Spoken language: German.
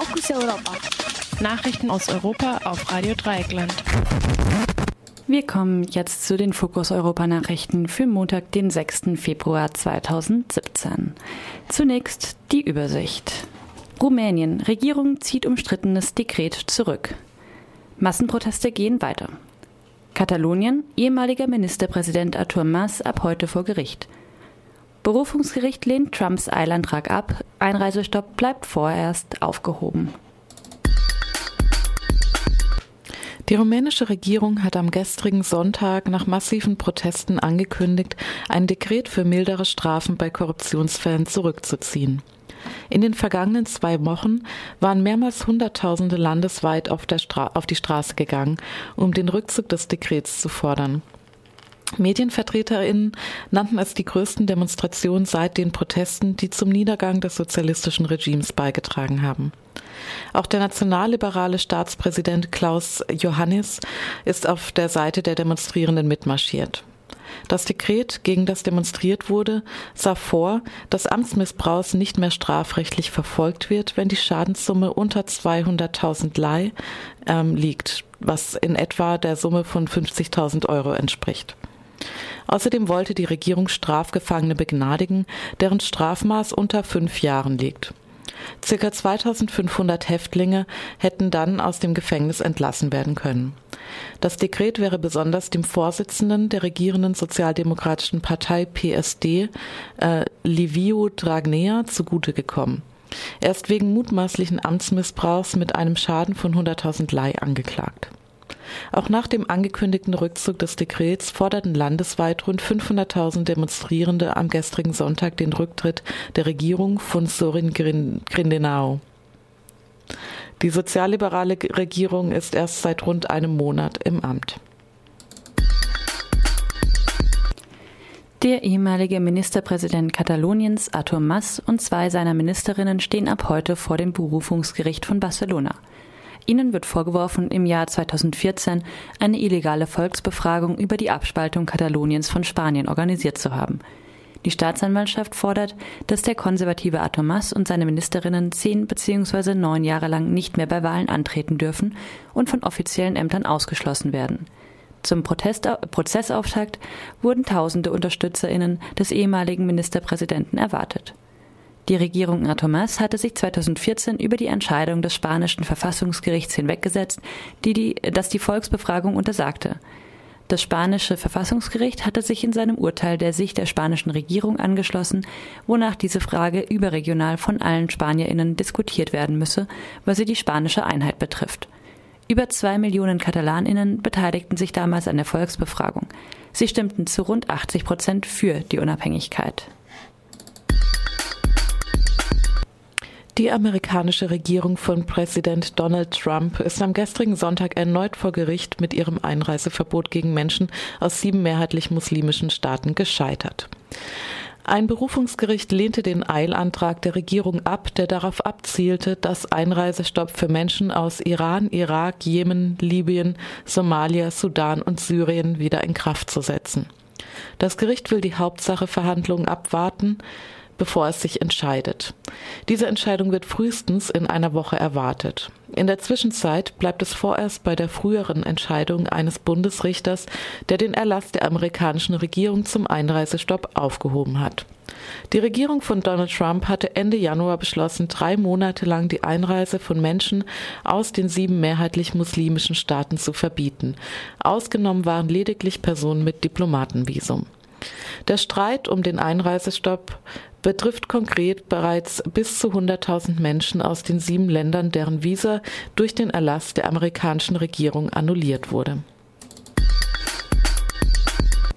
Fokus Europa. Nachrichten aus Europa auf Radio Dreieckland. Wir kommen jetzt zu den Fokus Europa Nachrichten für Montag, den 6. Februar 2017. Zunächst die Übersicht. Rumänien. Regierung zieht umstrittenes Dekret zurück. Massenproteste gehen weiter. Katalonien. Ehemaliger Ministerpräsident Artur Mas ab heute vor Gericht. Berufungsgericht lehnt Trumps Eilantrag ab. Einreisestopp bleibt vorerst aufgehoben. Die rumänische Regierung hat am gestrigen Sonntag nach massiven Protesten angekündigt, ein Dekret für mildere Strafen bei Korruptionsfällen zurückzuziehen. In den vergangenen zwei Wochen waren mehrmals Hunderttausende landesweit auf, auf die Straße gegangen, um den Rückzug des Dekrets zu fordern. MedienvertreterInnen nannten es die größten Demonstrationen seit den Protesten, die zum Niedergang des sozialistischen Regimes beigetragen haben. Auch der nationalliberale Staatspräsident Klaus Johannes ist auf der Seite der Demonstrierenden mitmarschiert. Das Dekret, gegen das demonstriert wurde, sah vor, dass Amtsmissbrauchs nicht mehr strafrechtlich verfolgt wird, wenn die Schadenssumme unter 200.000 Lei ähm, liegt, was in etwa der Summe von 50.000 Euro entspricht. Außerdem wollte die Regierung Strafgefangene begnadigen, deren Strafmaß unter fünf Jahren liegt. Circa 2500 Häftlinge hätten dann aus dem Gefängnis entlassen werden können. Das Dekret wäre besonders dem Vorsitzenden der regierenden sozialdemokratischen Partei PSD, äh, Liviu Dragnea, zugute gekommen. Er ist wegen mutmaßlichen Amtsmissbrauchs mit einem Schaden von 100.000 Lei angeklagt. Auch nach dem angekündigten Rückzug des Dekrets forderten landesweit rund 500.000 Demonstrierende am gestrigen Sonntag den Rücktritt der Regierung von Sorin Grindenau. Die sozialliberale Regierung ist erst seit rund einem Monat im Amt. Der ehemalige Ministerpräsident Kataloniens, Artur Mas, und zwei seiner Ministerinnen stehen ab heute vor dem Berufungsgericht von Barcelona. Ihnen wird vorgeworfen, im Jahr 2014 eine illegale Volksbefragung über die Abspaltung Kataloniens von Spanien organisiert zu haben. Die Staatsanwaltschaft fordert, dass der konservative Atomas und seine Ministerinnen zehn bzw. neun Jahre lang nicht mehr bei Wahlen antreten dürfen und von offiziellen Ämtern ausgeschlossen werden. Zum Protest Prozessauftakt wurden tausende UnterstützerInnen des ehemaligen Ministerpräsidenten erwartet. Die Regierung Atomas hatte sich 2014 über die Entscheidung des spanischen Verfassungsgerichts hinweggesetzt, die die, das die Volksbefragung untersagte. Das spanische Verfassungsgericht hatte sich in seinem Urteil der Sicht der spanischen Regierung angeschlossen, wonach diese Frage überregional von allen Spanierinnen diskutiert werden müsse, weil sie die spanische Einheit betrifft. Über zwei Millionen Katalaninnen beteiligten sich damals an der Volksbefragung. Sie stimmten zu rund 80 Prozent für die Unabhängigkeit. Die amerikanische Regierung von Präsident Donald Trump ist am gestrigen Sonntag erneut vor Gericht mit ihrem Einreiseverbot gegen Menschen aus sieben mehrheitlich muslimischen Staaten gescheitert. Ein Berufungsgericht lehnte den Eilantrag der Regierung ab, der darauf abzielte, das Einreisestopp für Menschen aus Iran, Irak, Jemen, Libyen, Somalia, Sudan und Syrien wieder in Kraft zu setzen. Das Gericht will die Hauptsache-Verhandlungen abwarten bevor es sich entscheidet. Diese Entscheidung wird frühestens in einer Woche erwartet. In der Zwischenzeit bleibt es vorerst bei der früheren Entscheidung eines Bundesrichters, der den Erlass der amerikanischen Regierung zum Einreisestopp aufgehoben hat. Die Regierung von Donald Trump hatte Ende Januar beschlossen, drei Monate lang die Einreise von Menschen aus den sieben mehrheitlich muslimischen Staaten zu verbieten. Ausgenommen waren lediglich Personen mit Diplomatenvisum. Der Streit um den Einreisestopp betrifft konkret bereits bis zu 100.000 Menschen aus den sieben Ländern, deren Visa durch den Erlass der amerikanischen Regierung annulliert wurde